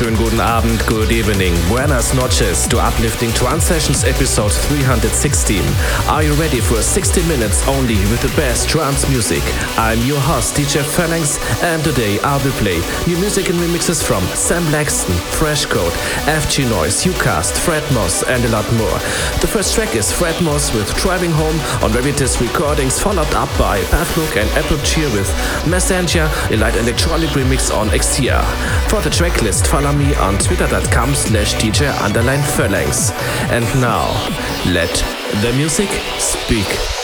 Schönen guten Abend, good evening, buenas noches to Uplifting Trance Sessions episode 316. Are you ready for 60 minutes only with the best trance music? I'm your host DJ Phalanx and today I will play new music and remixes from Sam Laxton, Fresh Code, FG Noise, Ucast, Fredd Moz and a lot more. The first track is Fredd Moz with Driving Home on Veritas Recordings followed up by Paw Luk and Abrupt Gear with Messantia, a light electronic remix on Exia. For the track tracklist, follow me on twitter.com slash DJ underline. And now, let the music speak.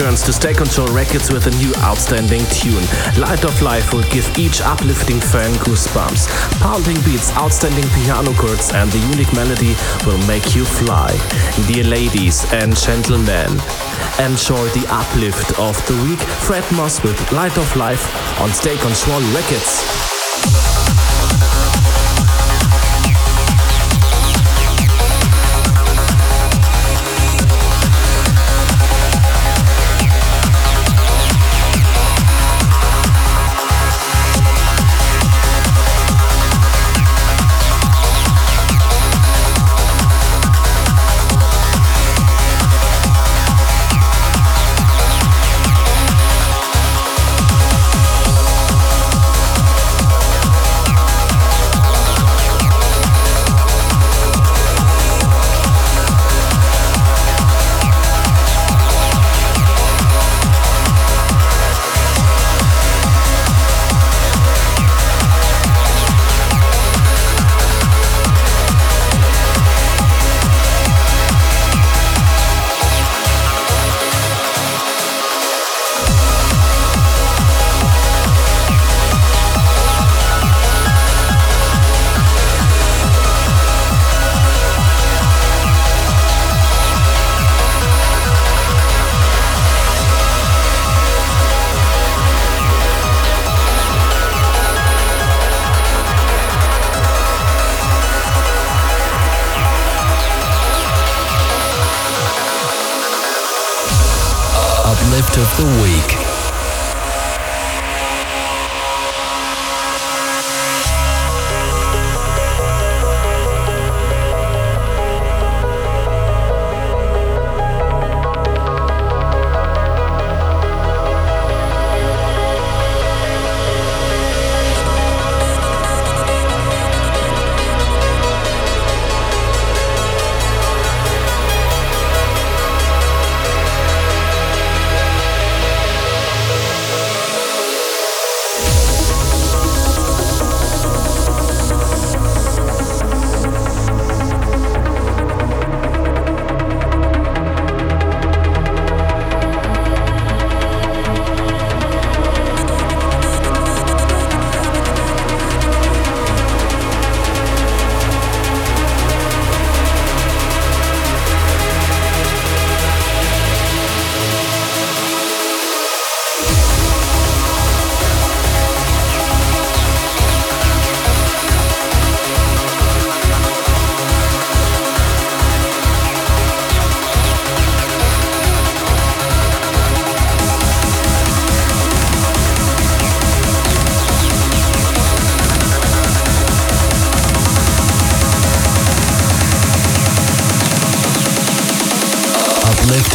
Returns to State Control Records with a new outstanding tune. Light of Life will give each uplifting fan goosebumps. Pounding beats, outstanding piano chords, and the unique melody will make you fly. Dear ladies and gentlemen, enjoy the uplift of the week. Fredd Moz with Light of Life on State Control Records.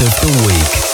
Of the week.